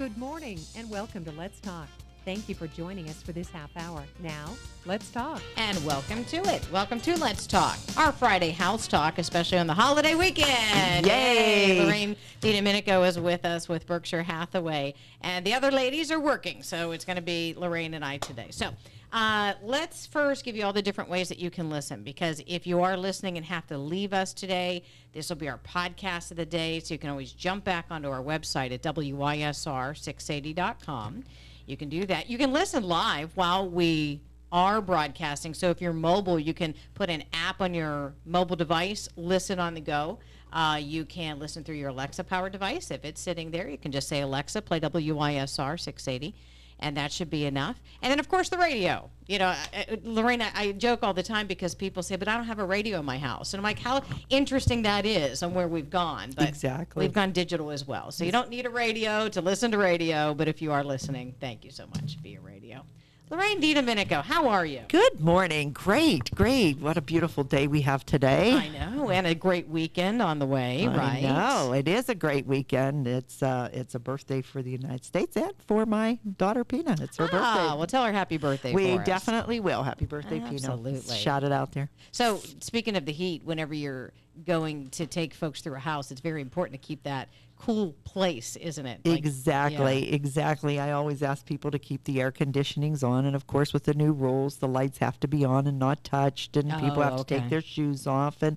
Good morning and welcome to Let's Talk. Thank you for joining us for this half hour. Now, let's talk. And welcome to it. Welcome to Let's Talk, our Friday house talk, especially on the holiday weekend. Yay! Lorraine DiDomenico is with us with Berkshire Hathaway, and the other ladies are working, so it's going to be Lorraine and I today. So, uh, let's first give you all the different ways that you can listen because if you are listening and have to leave us today, this will be our podcast of the day. So you can always jump back onto our website at WISR680.com. You can do that. You can listen live while we are broadcasting. So if you're mobile, you can put an app on your mobile device, listen on the go. Uh, you can listen through your Alexa powered device. If it's sitting there, you can just say, Alexa, play WISR 680 and that should be enough. And then, of course, the radio. You know, Lorraine, I, I joke all the time because people say, "But I don't have a radio in my house," and I'm like, "How interesting that is and where we've gone." But Exactly. we've gone digital as well, so you don't need a radio to listen to radio. But if you are listening, thank you so much via radio. Lorraine DiDomenico, how are you? Good morning. Great, great. What a beautiful day we have today. I know, and a great weekend on the way, right? I know. It is a great weekend. It's uh, it's a birthday for the United States and for my daughter Pina. It's her Ah, birthday. well, tell her happy birthday. we for us. definitely will. Happy birthday, Pina. Absolutely. Shout it out there. So, speaking of the heat, whenever you're going to take folks through a house, it's very important to keep that cool place, isn't it? Like, exactly, yeah. exactly. I always ask people to keep the air conditionings on, and of course, with the new rules, the lights have to be on and not touched, and people Oh, have to take their shoes off, and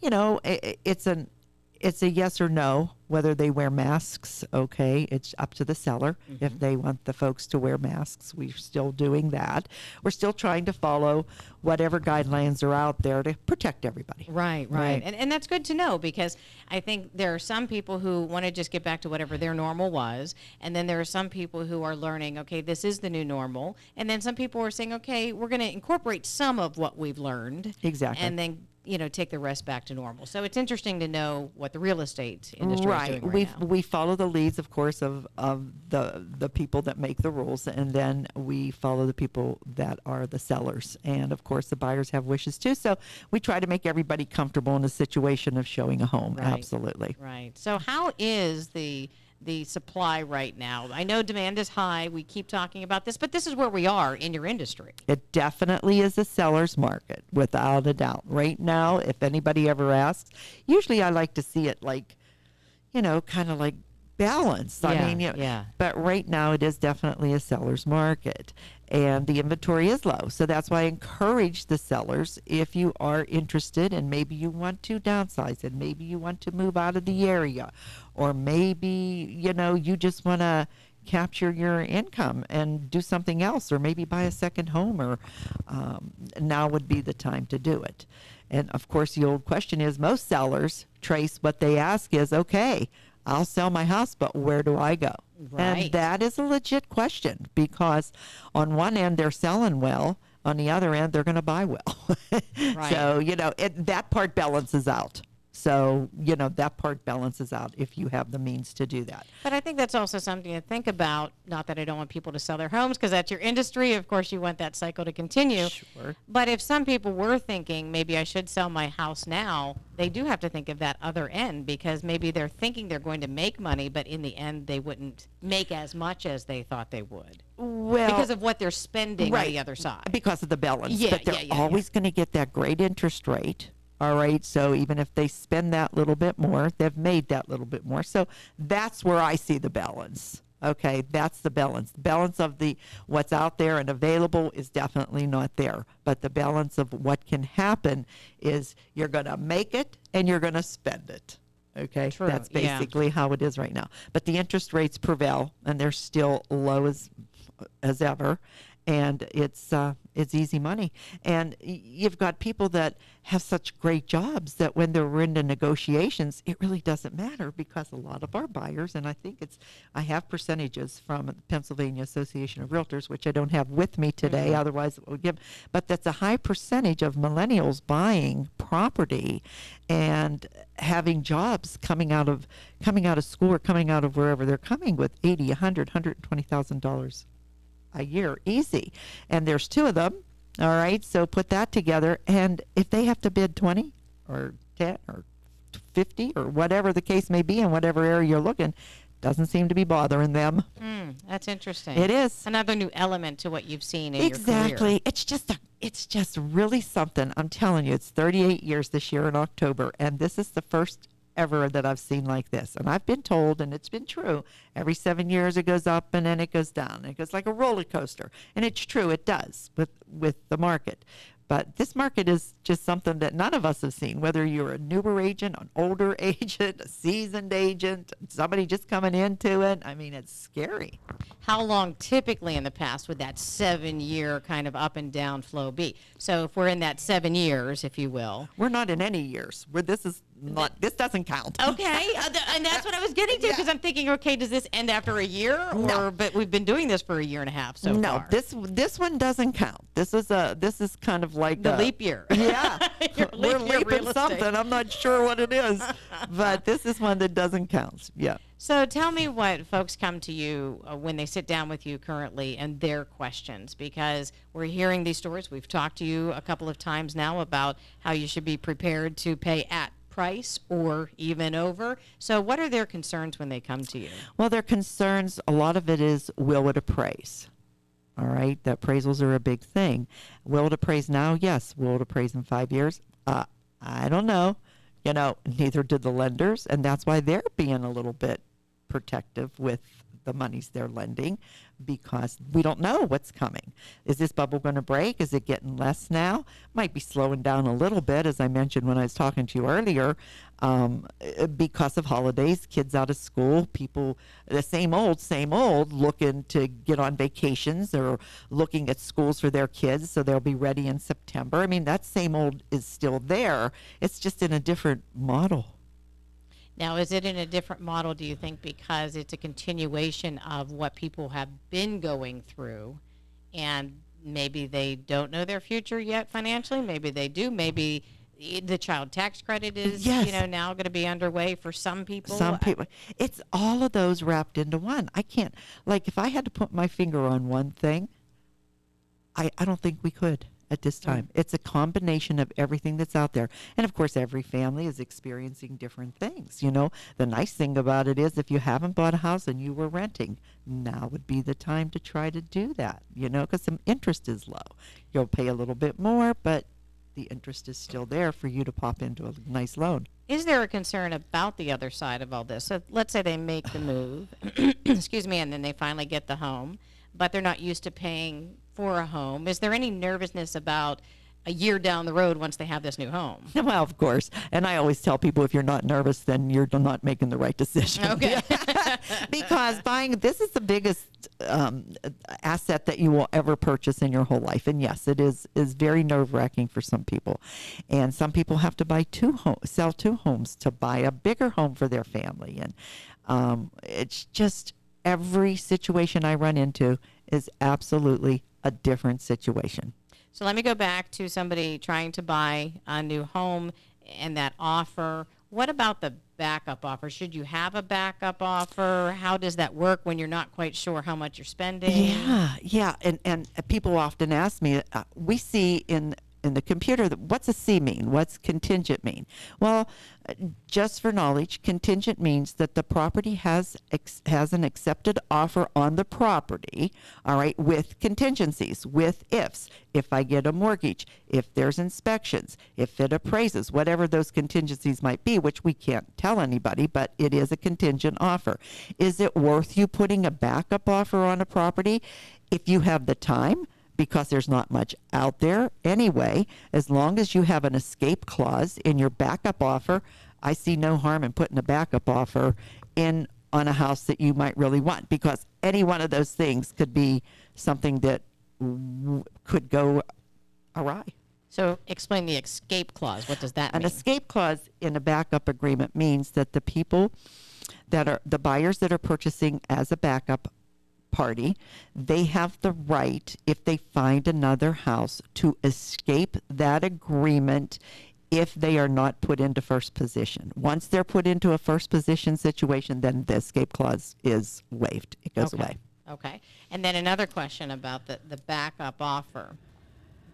you know, i i- it's an it's a yes or no whether they wear masks. Okay, it's up to the seller Mm-hmm. if they want the folks to wear masks. We're still doing that. We're still trying to follow whatever guidelines are out there to protect everybody. Right, right. Right. And, and that's good to know because I think there are some people who want to just get back to whatever their normal was. And then there are some people who are learning, okay, this is the new normal. And then some people are saying, okay, we're going to incorporate some of what we've learned. Exactly. And then, you know, take the rest back to normal. So it's interesting to know what the real estate industry is doing right we now. we follow the leads, of course, of of the the people that make the rules, and then we follow the people that are the sellers, and of course, the buyers have wishes too. So we try to make everybody comfortable in a situation of showing a home. Right. Absolutely. Right. So how is the the supply right now? I know demand is high. We keep talking about this, but this is where we are in your industry. It definitely is a seller's market, without a doubt. Right now, if anybody ever asks, usually I like to see it like, you know, kind of like balanced. Yeah, I mean, you know, yeah. but right now it is definitely a seller's market and the inventory is low. So that's why I encourage the sellers if you are interested and maybe you want to downsize and maybe you want to move out of the area or maybe, you know, you just want to capture your income and do something else or maybe buy a second home or um, now would be the time to do it. And of course, the old question is most sellers trace what they ask is okay, I'll sell my house, but where do I go? Right. And that is a legit question because on one end they're selling well, on the other end they're going to buy well. Right. So, you know, it, that part balances out. So, you know, that part balances out if you have the means to do that. But I think that's also something to think about. Not that I don't want people to sell their homes because that's your industry. Of course, you want that cycle to continue. Sure. But if some people were thinking maybe I should sell my house now, they do have to think of that other end because maybe they're thinking they're going to make money, but in the end, they wouldn't make as much as they thought they would Well, because of what they're spending on the other side. because of the balance. Yeah, but they're yeah, yeah, yeah. always going to get that great interest rate. All right. So even if they spend that little bit more, they've made that little bit more. So that's where I see the balance. Okay, that's the balance. The balance of the what's out there and available is definitely not there. But the balance of what can happen is you're going to make it and you're going to spend it. Okay, True, that's yeah. basically how it is right now. But the interest rates prevail, and they're still low as as ever, and it's uh, it's easy money. And you've got people that have such great jobs that when they're in the negotiations, it really doesn't matter because a lot of our buyers, and I think it's I have percentages from the Pennsylvania Association of Realtors, which I don't have with me today, otherwise it would give. But that's a high percentage of millennials buying property and having jobs coming out of coming out of school or coming out of wherever they're coming with 80 100 120000 dollars a year easy and there's two of them all right so put that together and if they have to bid 20 or 10 or 50 or whatever the case may be in whatever area you're looking Doesn't seem to be bothering them. Hmm, that's interesting. It is. another new element to what you've seen in Exactly. It's just a, it's just really something. I'm telling you, it's 38 years this year in October, and this is the first ever that I've seen like this. And I've been told, and it's been true, every seven years it goes up and then it goes down. It goes like a roller coaster, and it's true, it does with with the market. But this market is just something that none of us have seen, whether you're a newer agent, an older agent, a seasoned agent, somebody just coming into it. I mean, it's scary. How long typically in the past would that seven year kind of up and down flow be? So if we're in that seven years, if you will. We're not in any years where this is not, this doesn't count. Okay, uh, and that's what I was getting to because I'm thinking, okay, does this end after a year, or No. but we've been doing this for a year and a half so far. no, far. this this one doesn't count. This is a this is kind of like the a, leap year. Yeah, we're leap year leaping something. I'm not sure what it is, but this is one that doesn't count. Yeah. So tell me what folks come to you uh, when they sit down with you currently and their questions because we're hearing these stories. We've talked to you a couple of times now about how you should be prepared to pay at price or even over. So what are their concerns when they come to you? Well, their concerns. A lot of it is will it appraise? All right, the appraisals are a big thing. Will it appraise now? Yes. Will it appraise in five years? Uh, I don't know. You know, neither did the lenders, and that's why they're being a little bit protective with the monies they're lending because we don't know what's coming. Is this bubble going to break? Is it getting less now? Might be slowing down a little bit, as I mentioned when I was talking to you earlier, um, because of holidays, kids out of school, people, the same old, same old, looking to get on vacations or looking at schools for their kids so they'll be ready in September. I mean, that same old is still there. It's just in a different model. Now, is it in a different model, do you think, because it's a continuation of what people have been going through and maybe they don't know their future yet financially? Maybe they do. Maybe the child tax credit is, Yes. you know, now going to be underway for some people. Some people, it's all of those wrapped into one. I can't, like, if I had to put my finger on one thing, I, I don't think we could at this mm. time. It's a combination of everything that's out there. And of course, every family is experiencing different things. You know, the nice thing about it is if you haven't bought a house and you were renting, now would be the time to try to do that, you know, because the interest is low. You'll pay a little bit more, but the interest is still there for you to pop into a nice loan. Is there a concern about the other side of all this? So let's say they make the move, excuse me, and then they finally get the home, but they're not used to paying for a home. Is there any nervousness about a year down the road once they have this new home? Well, of course. And I always tell people if you're not nervous, then you're not making the right decision. Okay. because buying this is the biggest um, asset that you will ever purchase in your whole life. And yes, it is is very nerve wracking for some people. And some people have to buy two home, sell two homes to buy a bigger home for their family. And um, it's just every situation I run into is absolutely a different situation. So let me go back to somebody trying to buy a new home and that offer. What about the backup offer? Should you have a backup offer? How does that work when you're not quite sure how much you're spending? Yeah, yeah, and and people often ask me. Uh, we see in in the computer what's a C mean? What's contingent mean? Well, just for knowledge, contingent means that the property has ex- has an accepted offer on the property. All right, with contingencies, with ifs. If I get a mortgage, if there's inspections, if it appraises, whatever those contingencies might be, which we can't tell anybody, but it is a contingent offer. Is it worth you putting a backup offer on a property if you have the time? Because there's not much out there anyway. As long as you have an escape clause in your backup offer, I see no harm in putting a backup offer in on a house that you might really want because any one of those things could be something that w- could go awry. So explain the escape clause. What does that An mean? An escape clause in a backup agreement means that the people that are the buyers that are purchasing as a backup party, they have the right, if they find another house, to escape that agreement if they are not put into first position. Once they're put into a first position situation, then the escape clause is waived. It goes okay. away. Okay. And then another question about the, the backup offer.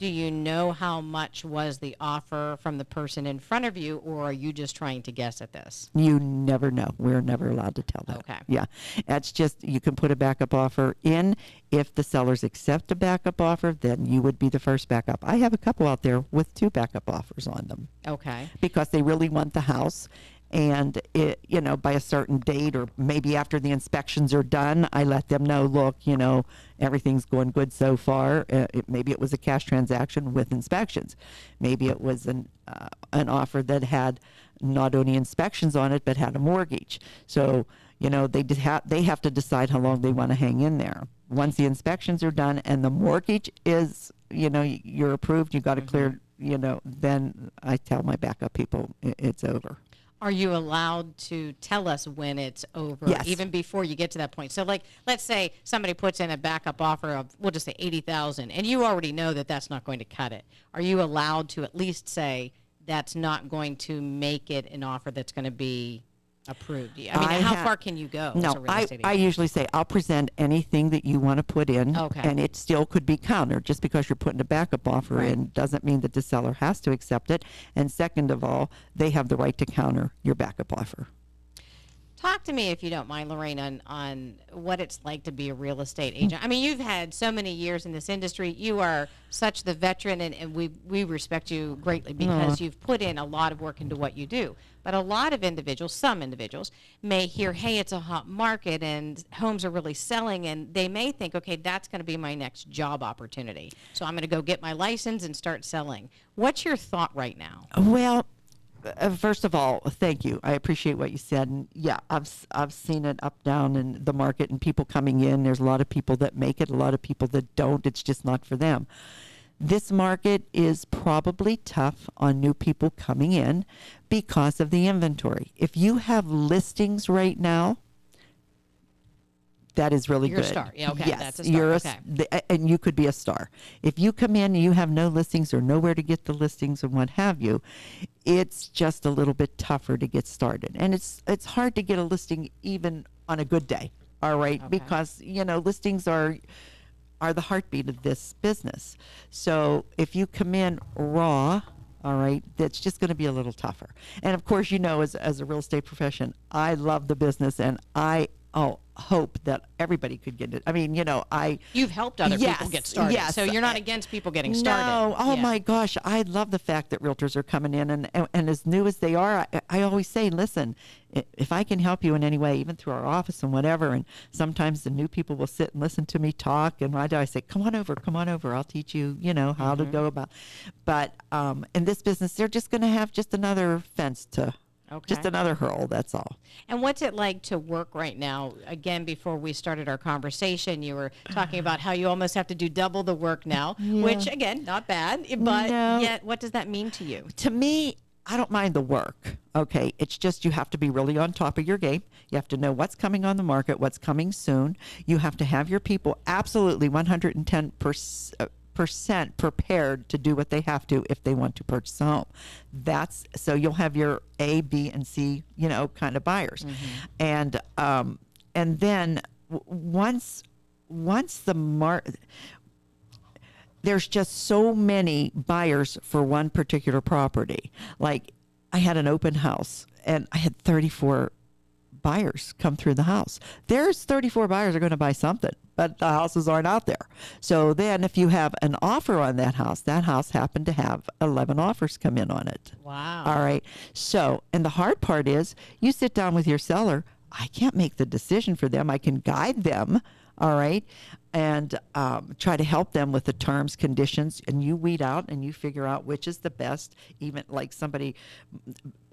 Do you know how much was the offer from the person in front of you, or are you just trying to guess at this? You never know. We're never allowed to tell that. Okay. Yeah. That's just, you can put a backup offer in. If the sellers accept a backup offer, then you would be the first backup. I have a couple out there with two backup offers on them Okay. because they really want the house. And it, you know, by a certain date or maybe after the inspections are done, I let them know, look, you know, everything's going good so far. Uh, it, maybe it was a cash transaction with inspections. Maybe it was an, uh, an offer that had not only inspections on it, but had a mortgage. So, you know, they, ha- they have to decide how long they want to hang in there. Once the inspections are done and the mortgage is, you know, you're approved, you got to clear, you know, then I tell my backup people it's over. Are you allowed to tell us when it's over, Yes. even before you get to that point? So, like, let's say somebody puts in a backup offer of, we'll just say eighty thousand, and you already know that that's not going to cut it. Are you allowed to at least say that's not going to make it an offer that's going to be approved? I mean, I how ha- far can you go? as a No, real I, estate I agent? usually say I'll present anything that you want to put in, Okay. and it still could be countered. Just because you're putting a backup offer Right. in doesn't mean that the seller has to accept it. And second of all, they have the right to counter your backup offer. Talk to me, if you don't mind, Lorraine, on, on what it's like to be a real estate agent. I mean, you've had so many years in this industry. You are such the veteran, and, and we, we respect you greatly mm-hmm. because you've put in a lot of work into what you do. But a lot of individuals, some individuals, may hear, hey, it's a hot market and homes are really selling, and they may think, okay, that's going to be my next job opportunity. So I'm going to go get my license and start selling. What's your thought right now? Well, uh, first of all, thank you. I appreciate what you said. And yeah, I've I've seen it up down in the market and people coming in. There's a lot of people that make it, a lot of people that don't. It's just not for them. This market is probably tough on new people coming in because of the inventory. If you have listings right now, that is really You're a good. star. Yeah, okay, Yes, that's a star. You're a, Okay. the- and you could be a star. If you come in and you have no listings or nowhere to get the listings and what have you, it's just a little bit tougher to get started. And it's it's hard to get a listing even on a good day. All right, because you know listings are are the heartbeat of this business. So if you come in raw, all right, that's just going to be a little tougher. And of course, you know, as, as a real estate profession, I love the business and I oh, hope that everybody could get it. I mean, you know, I. You've helped other people get started. yes. So you're not against people getting started. No, oh Yeah. my gosh, I love the fact that realtors are coming in, and and, and as new as they are, I, I always say, listen, if I can help you in any way, even through our office and whatever, and sometimes the new people will sit and listen to me talk, and I, do, I say, come on over, come on over, I'll teach you, you know, how Mm-hmm. to go about. But um, in this business, they're just going to have just another fence to. Just another hurl, that's all. And what's it like to work right now? Again, before we started our conversation, you were talking about how you almost have to do double the work now, which again, not bad, but No. yet, what does that mean to you? to me, I don't mind the work. Okay. It's just you have to be really on top of your game. You have to know what's coming on the market, what's coming soon. You have to have your people absolutely 110% uh, percent prepared to do what they have to if they want to purchase a home. That's so you'll have your A, B, and C, you know, kind of buyers, and um, and then w- once once the mar there's just so many buyers for one particular property. Like I had an open house and I had 34 buyers come through the house. There's 34 buyers are going to buy something, but the houses aren't out there. So then if you have an offer on that house, that house happened to have 11 offers come in on it. Wow. All right. So, and the hard part is you sit down with your seller. I can't make the decision for them. I can guide them. All right. And um, try to help them with the terms, conditions, and you weed out and you figure out which is the best. Even like somebody,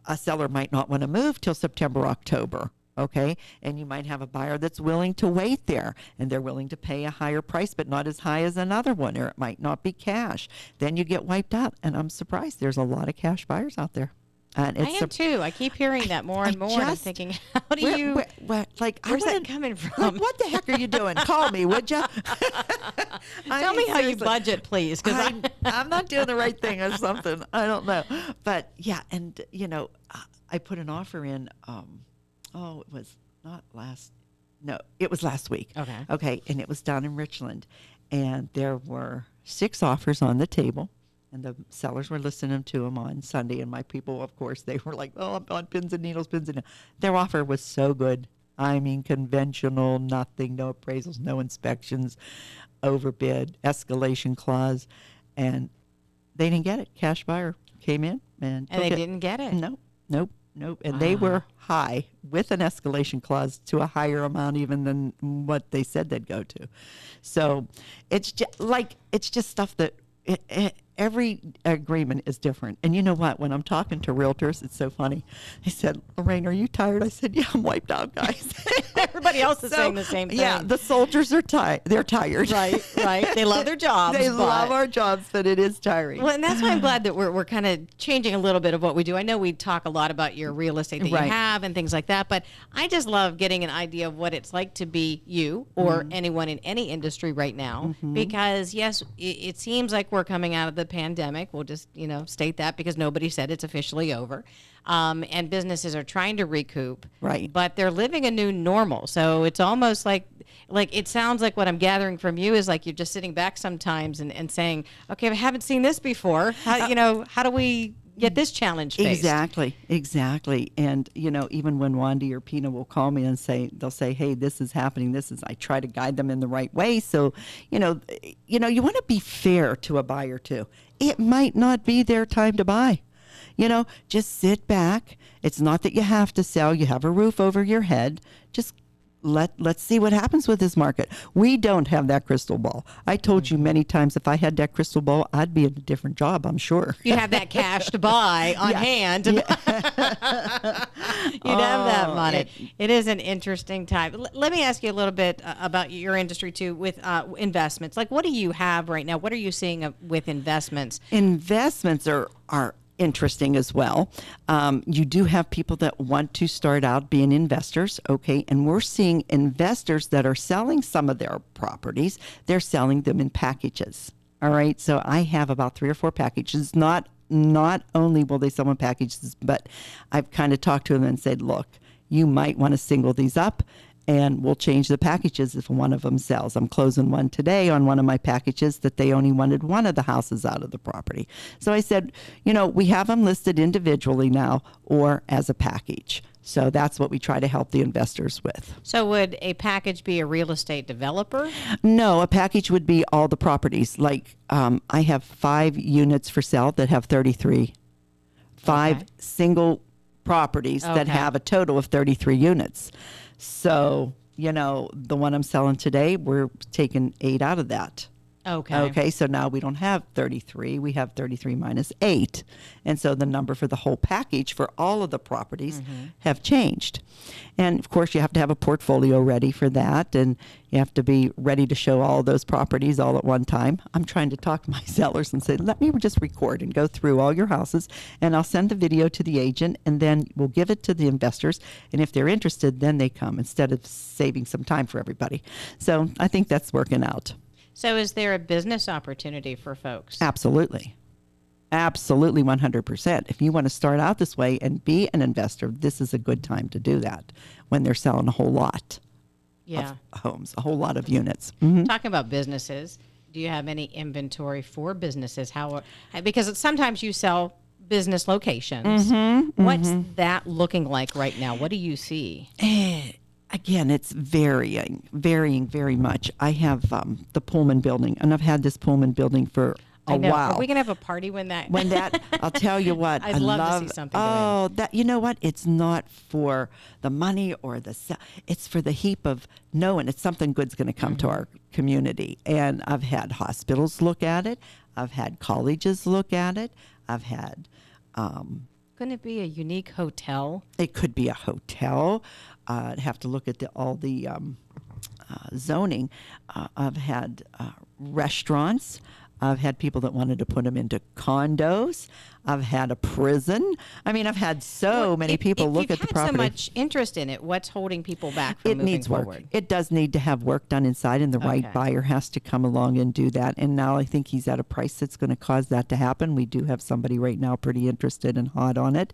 a seller might not want to move till September, October. Okay. And you might have a buyer that's willing to wait there and they're willing to pay a higher price, but not as high as another one, or it might not be cash. Then you get wiped out. And I'm surprised there's a lot of cash buyers out there. And I it's am sur- too. I keep hearing that more I and more. and I'm thinking, how do where- you? where- where- like, where's that coming like, from? what the heck are you doing? Call me, would you? Tell me how you budget, please, because I'm, I'm not doing the right thing or something. I don't know. But yeah, and you know, I- I put an offer in. Um, oh, it was not last. No, it was last week. Okay. Okay, and it was down in Richland, and there were six offers on the table. And the sellers were listening to them on Sunday. And my people, of course, they were like, oh, I'm on pins and needles, pins and needles. Their offer was so good. I mean, conventional, nothing, no appraisals, no inspections, overbid, escalation clause. And they didn't get it. Cash buyer came in and, And they it. didn't get it. Nope, nope, nope. And they ah. were high with an escalation clause to a higher amount even than what they said they'd go to. So it's just like it's just stuff that it, it, every agreement is different. And you know what? When I'm talking to realtors, it's so funny. They said, "Lorraine, are you tired?" I said, "Yeah, I'm wiped out, guys." Everybody else is So, saying the same thing. Yeah, the soldiers are tired. They're tired. right, right. They love their jobs. they but- love our jobs, but it is tiring. Well, and that's why I'm glad that we're, we're kind of changing a little bit of what we do. I know we talk a lot about your real estate that Right. you have and things like that, but I just love getting an idea of what it's like to be you or Mm-hmm. anyone in any industry right now. Because, yes, it, it seems like we're coming out of the pandemic. We'll just, you know, state that because nobody said it's officially over. Um, and businesses are trying to recoup. Right. But they're living a new normal. So it's almost like, like it sounds like what I'm gathering from you is like you're just sitting back sometimes and, and saying, okay, I haven't seen this before. How, you know, how do we get this challenge faced? Exactly, exactly. And you know, even when Wandy or Pina will call me and say, they'll say, "Hey, this is happening. This is." I try to guide them in the right way. So, you know, you know, you want to be fair to a buyer too. It might not be their time to buy. You know, just sit back. It's not that you have to sell. You have a roof over your head. Just let let's see what happens with this market. We don't have that crystal ball. I told you many times if I had that crystal ball, I'd be in a different job, I'm sure. You have that cash to buy on Yeah. hand. You'd have that Oh, money. it- it is an interesting time. L- let me ask you a little bit uh, about your industry too, with uh, investments. Like, what do you have right now? What are you seeing uh, with investments? investments are are interesting as well. Um, you do have people that want to start out being investors, okay, and we're seeing investors that are selling some of their properties. They're selling them in packages. All right, so I have about three or four packages. Not not only will they sell in packages, but I've kind of talked to them and said, look, you might want to single these up and we'll change the packages if one of them sells. I'm closing one today on one of my packages that they only wanted one of the houses out of the property. So I said, you know, we have them listed individually now or as a package. So that's what we try to help the investors with. So, would a package be a real estate developer? No, a package would be all the properties. Like um, I have five units for sale that have 33, five Okay. single properties that have a total of 33 units. So, you know, the one I'm selling today, we're taking eight out of that. Okay. Okay, so now we don't have 33, we have 33 minus 8. And so the number for the whole package for all of the properties mm-hmm. have changed. And of course, you have to have a portfolio ready for that and you have to be ready to show all those properties all at one time. I'm trying to talk to my sellers and say, "Let me just record and go through all your houses and I'll send the video to the agent and then we'll give it to the investors and if they're interested, then they come instead of saving some time for everybody." So, I think that's working out. So, is there a business opportunity for folks? Absolutely. Absolutely 100%. If you want to start out this way and be an investor, this is a good time to do that when they're selling a whole lot Yeah. of homes, a whole lot of units. Mhm. Talking about businesses, do you have any inventory for businesses? How because sometimes you sell business locations. Mm-hmm, What's that looking like right now? What do you see? Again, it's varying, varying very much. I have um, the Pullman building, and I've had this Pullman building for a I know. while. Are we gonna have a party when that? when that I'll tell you what I'd I love to see something. Oh, that you know what? It's not for the money or the it's for the heap of knowing it's something good's going to come Mm-hmm. to our community. And I've had hospitals look at it. I've had colleges look at it. I've had um, Couldn't it be a unique hotel? it could be a hotel. Uh, I'd have to look at the, all the um, uh, zoning. Uh, I've had uh, restaurants. I've had people that wanted to put them into condos. I've had a prison. I mean, I've had so Well, many if- people if look at the property. So much interest in it. What's holding people back from it needs forward? work. It does need to have work done inside, and the right buyer has to come along and do that. And now I think he's at a price that's going to cause that to happen. We do have somebody right now pretty interested and hot on it,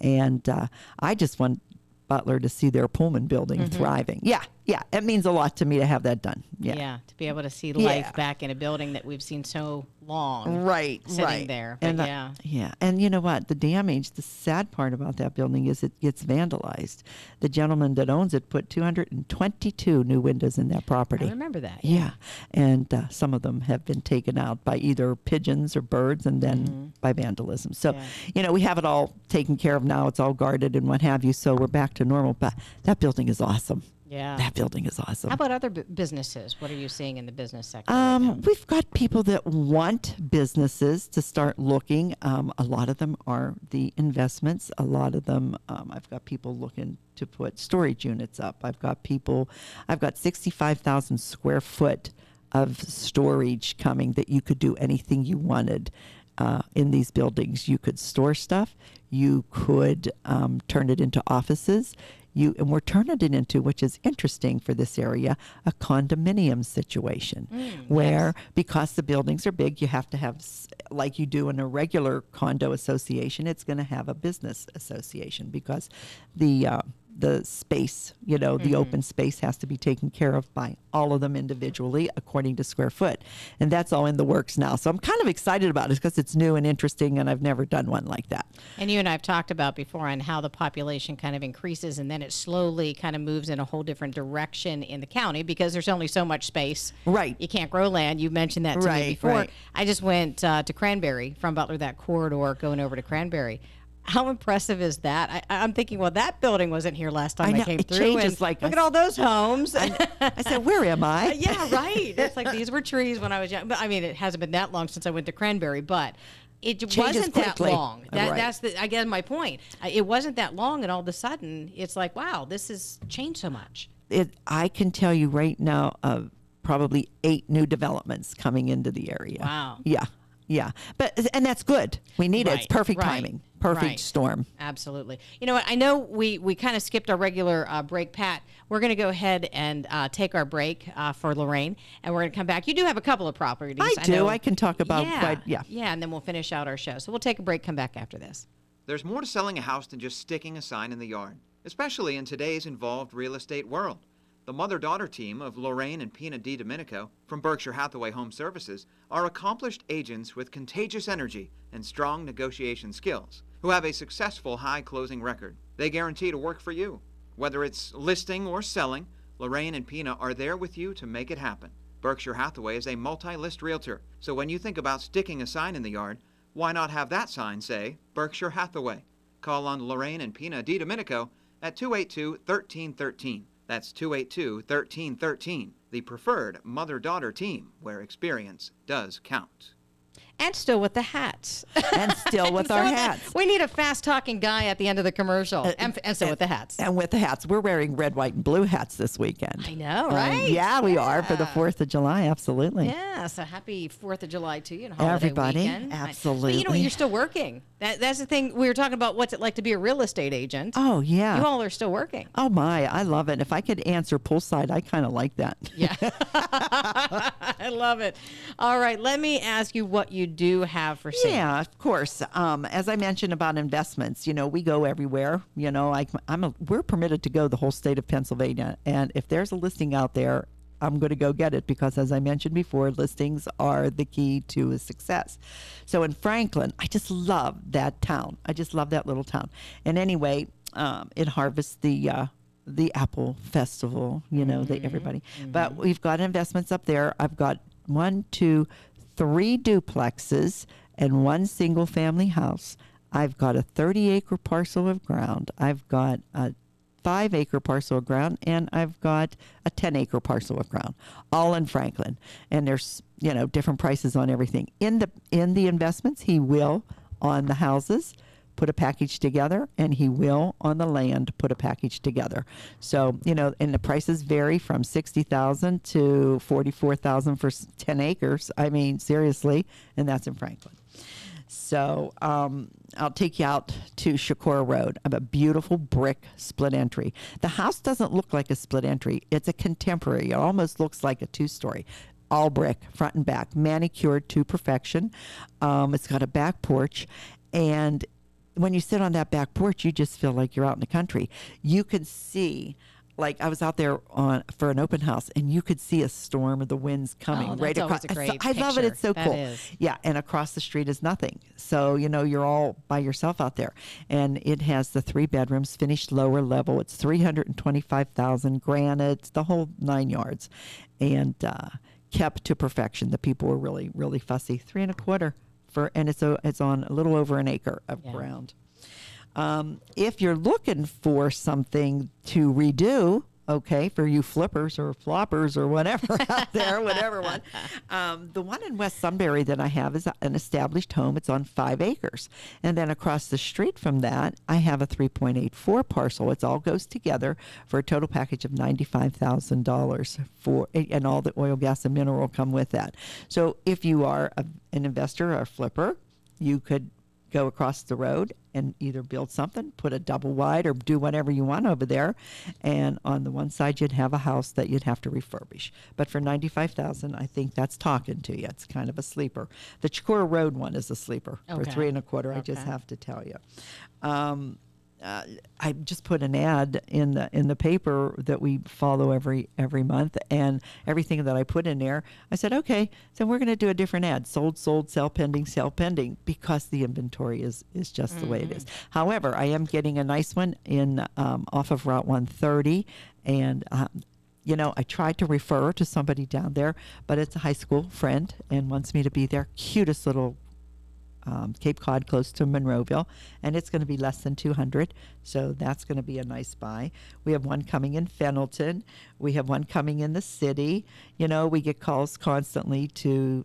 and uh, I just want Butler to see their Pullman building thriving. Yeah, yeah, it means a lot to me to have that done. Yeah. Yeah, to be able to see life Yeah. back in a building that we've seen so long. Right, sitting right. there. But and uh, yeah. yeah, and you know what? The damage, the sad part about that building is it gets vandalized. The gentleman that owns it put 222 new windows in that property. I remember that. Yeah, and uh, some of them have been taken out by either pigeons or birds, and then by vandalism. So, Mm-hmm. Yeah. you know, we have it all taken care of now. It's all guarded and what have you. So we're back to normal. But that building is awesome. Yeah. That building is awesome. How about other bu- businesses? What are you seeing in the business sector? right? Um, we've got people that want businesses to start looking. Um, a lot of them are the investments. A lot of them, um, I've got people looking to put storage units up. I've got people, I've got 65,000 square foot of storage coming that you could do anything you wanted. Uh, in these buildings, you could store stuff. You could um, turn it into offices. You and we're turning it into, which is interesting for this area, a condominium situation, where because the buildings are big, you have to have, like you do in a regular condo association, it's going to have a business association because the uh, the space, you know, the open space has to be taken care of by all of them individually according to square foot, and that's all in the works now. So I'm kind of excited about it because it's new and interesting, and I've never done one like that. And you and I have talked about before on how the population kind of increases and then it slowly kind of moves in a whole different direction in the county because there's only so much space. Right. You can't grow land. You mentioned that to me before. right. I just went uh, to Cranberry from Butler, that corridor going over to Cranberry. How impressive is that? I, I'm thinking, well, that building wasn't here last time I, I know, came it through. changes like look at all those homes. I said, "Where am I?" yeah, right. It's like these were trees when I was young. But I mean, it hasn't been that long since I went to Cranberry, but it Changes wasn't that long. That, Right. That's the, I guess my point. It wasn't that long, and all of a sudden, it's like, wow, this has changed so much. it, I can tell you right now of probably eight new developments coming into the area. Wow. Yeah. Yeah. But and that's good. We need it. It's perfect right, timing. Perfect right. storm. Absolutely. You know what? I know we, we kind of skipped our regular uh, break, Pat. We're going to go ahead and uh, take our break uh, for Lorraine, and we're going to come back. You do have a couple of properties. I do. know. I can talk about yeah, quite- yeah. Yeah, and then we'll finish out our show. So we'll take a break, come back after this. There's more to selling a house than just sticking a sign in the yard, especially in today's involved real estate world. The mother daughter team of Lorraine and Pina Di Domenico from Berkshire Hathaway Home Services are accomplished agents with contagious energy and strong negotiation skills who have a successful high closing record. They guarantee to work for you. Whether it's listing or selling, Lorraine and Pina are there with you to make it happen. Berkshire Hathaway is a multi list realtor, so when you think about sticking a sign in the yard, why not have that sign say Berkshire Hathaway? Call on Lorraine and Pina Di Domenico at 282 1313. That's 282 1313, the preferred mother daughter team where experience does count. And still with the hats. And still with So our with the- hats. we need a fast talking guy at the end of the commercial. and, and so with the hats. And with the hats. We're wearing red, white, and blue hats this weekend. I know, Uh, right? yeah, we are for the 4th of July. Absolutely. Yeah, so happy Fourth of July to you and holiday Everybody, weekend. I- But you know, absolutely. you're still working. That that's the thing. We were talking about what's it like to be a real estate agent. Oh, yeah. You all are still working. Oh my, I love it. If I could answer poolside, I kind of like that. Yeah. I love it. All right, let me ask you what you do have for sale. Yeah, of course. Um, as I mentioned about investments, you know, we go everywhere. You know, I, I'm a, we're permitted to go the whole state of Pennsylvania, and if there's a listing out there, I'm going to go get it because, as I mentioned before, listings are the key to a success. So in Franklin, I just love that town. I just love that little town. And anyway, um, it harvests the. Uh, the Apple Festival, you know, the everybody. But we've got investments up there. I've got one, two, three duplexes and one single family house. I've got a 30 acre parcel of ground. I've got a five acre parcel of ground and I've got a 10 acre parcel of ground all in Franklin and there's you know different prices on everything in the in the investments he will on the houses put a package together and he will on the land put a package together so you know and the prices vary from 60,000 to 44,000 for 10 acres i mean seriously and that's in Franklin so um, I'll take you out to Chicora Road. I have a beautiful brick split entry. The house doesn't look like a split entry. It's a contemporary. It almost looks like a two-story. All brick, front and back, manicured to perfection. Um, it's got a back porch, and when you sit on that back porch, you just feel like you're out in the country. You can see, like I was out there on for an open house, and you could see a storm of the winds coming Oh, right across. great I love it. It's so That cool. is. Yeah, and across the street is nothing. So you know you're all by yourself out there, and it has the three bedrooms, finished lower level. It's three hundred and twenty-five thousand granite, the whole nine yards, and uh, kept to perfection. The people were really, really fussy. Three and a quarter for, and it's a, it's on a little over an acre of Yeah. ground. Um, if you're looking for something to redo, okay, for you flippers or floppers or whatever out there, whatever one, um, the one in West Sunbury that I have is an established home. It's on five acres, and then across the street from that, I have a 3.84 parcel. It all goes together for a total package of ninety-five thousand dollars for, and all the oil, gas, and mineral come with that. So if you are a, an investor or a flipper, you could go across the road and either build something, put a double wide, or do whatever you want over there. And on the one side, you'd have a house that you'd have to refurbish. But for ninety-five thousand, I think that's talking to you. It's kind of a sleeper. The Chicora Road one is a sleeper for three and a quarter. I just have to tell you. Um, uh, I just put an ad in the in the paper that we follow every every month, and everything that I put in there, I said, okay, so we're going to do a different ad: sold, sold, sell pending, sell pending, because the inventory is is just the way it is. However, I am getting a nice one in um, off of Route 130, and. Um, you know, I tried to refer to somebody down there, but it's a high school friend and wants me to be their Cutest little um, Cape Cod, close to Monroeville, and it's going to be less than 200. So that's going to be a nice buy. We have one coming in Fenelton. We have one coming in the city. You know, we get calls constantly to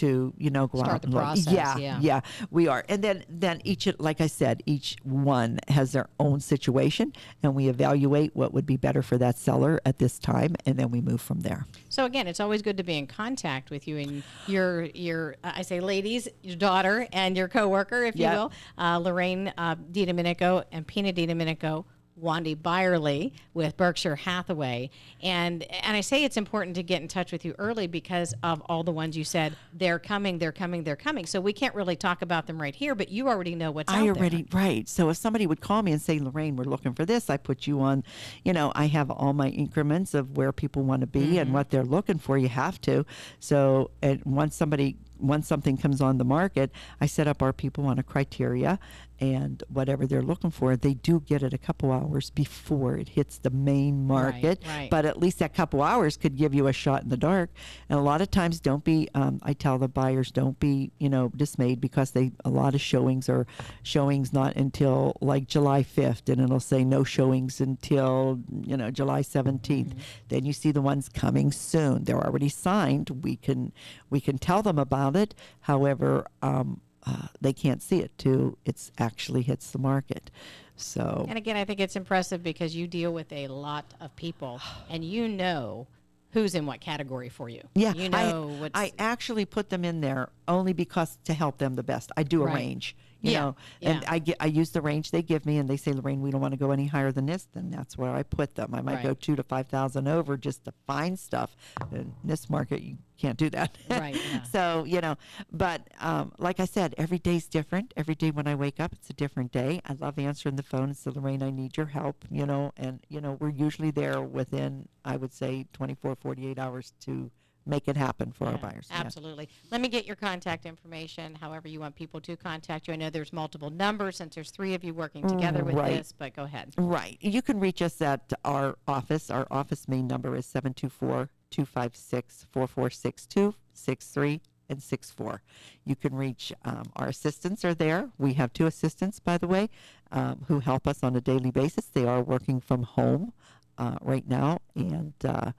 to you know go Start out the and look. process, Yeah, yeah. yeah, we are. And then then each like I said, each one has their own situation, and we evaluate what would be better for that seller at this time, and then we move from there. So again, it's always good to be in contact with you and your your uh, I say ladies, your daughter and your coworker, if Yep. you will, uh, Lorraine uh, DiDomenico and Pina DiDomenico. Wandy Byerly with Berkshire Hathaway, and and I say it's important to get in touch with you early because of all the ones you said they're coming, they're coming, they're coming. So we can't really talk about them right here, but you already know what's I out there. already right. So if somebody would call me and say, Lorraine, we're looking for this, I put you on. You know, I have all my increments of where people want to be Mm-hmm. and what they're looking for. You have to. So and once somebody once something comes on the market, I set up our people on a criteria and whatever they're looking for, they do get it a couple hours before it hits the main market. right. But at least that couple hours could give you a shot in the dark. And a lot of times, don't be. Um, I tell the buyers, don't be, you know, dismayed because they a lot of showings are showings not until like July 5th, and it'll say no showings until you know July 17th. Then you see the ones coming soon. They're already signed. We can we can tell them about it. However. Um, uh, they can't see it till it's actually hits the market. So And again, I think it's impressive because you deal with a lot of people and you know who's in what category for you. Yeah, You know I, I actually put them in there only because to help them the best. I do a Right. range, you Yeah, know, and yeah. I get I use the range they give me, and they say, Lorraine, we don't want to go any higher than this. Then that's where I put them. I might go two to five thousand over just to find stuff. In this market, you can't do that. Right, yeah. so you know, but um, like I said, every day's different. Every day when I wake up, it's a different day. I love answering the phone and say, Lorraine, I need your help. You know, and you know, we're usually there within I would say 24, 48 hours to make it happen for our Yeah, buyers. Yeah. Absolutely. Let me get your contact information, however you want people to contact you. I know there's multiple numbers since there's three of you working together with Right. this, but go ahead. Right. You can reach us at our office. Our office main number is 724 256 4462 63 and 64. You can reach um, our assistants are there. We have two assistants, by the way, um, who help us on a daily basis. They are working from home uh, right now, and uh,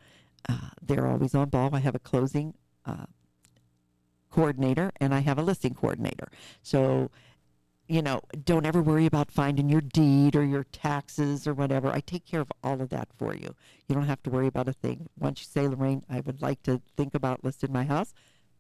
uh, they're always on ball. I have a closing uh, coordinator and I have a listing coordinator. So you know, don't ever worry about finding your deed or your taxes or whatever. I take care of all of that for you. You don't have to worry about a thing. Once you say, Lorraine, I would like to think about listing my house,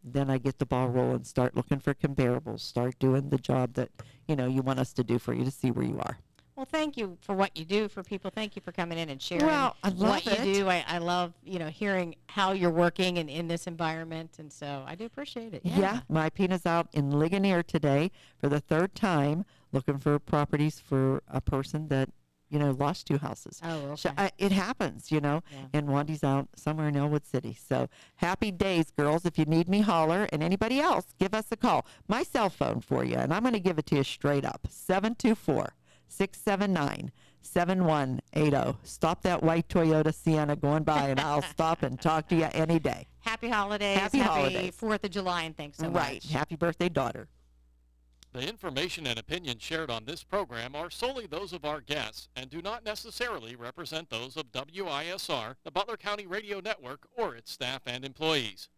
then I get the ball rolling, start looking for comparables, start doing the job that, you know, you want us to do for you to see where you are. Well, thank you for what you do for people. Thank you for coming in and sharing Well, I what love you do. I, I love, you know, hearing how you're working and in this environment. And so I do appreciate it. Yeah, my Pina's out in Ligonier today for the third time looking for properties for a person that you know lost two houses. Oh, So, okay. uh, it happens, you know, Yeah. and Wandy's out somewhere in Ellwood City. So happy days, girls. If you need me, holler. And anybody else, give us a call. My cell phone for you, and I'm going to give it to you straight up 724 679 7180. oh. Stop that white Toyota Sienna going by, and I'll stop and talk to you any day. Happy holidays. Happy holidays. Fourth of July, and thanks so right. much. Right. Happy birthday, daughter. The information and opinions shared on this program are solely those of our guests and do not necessarily represent those of WISR, the Butler County Radio Network, or its staff and employees.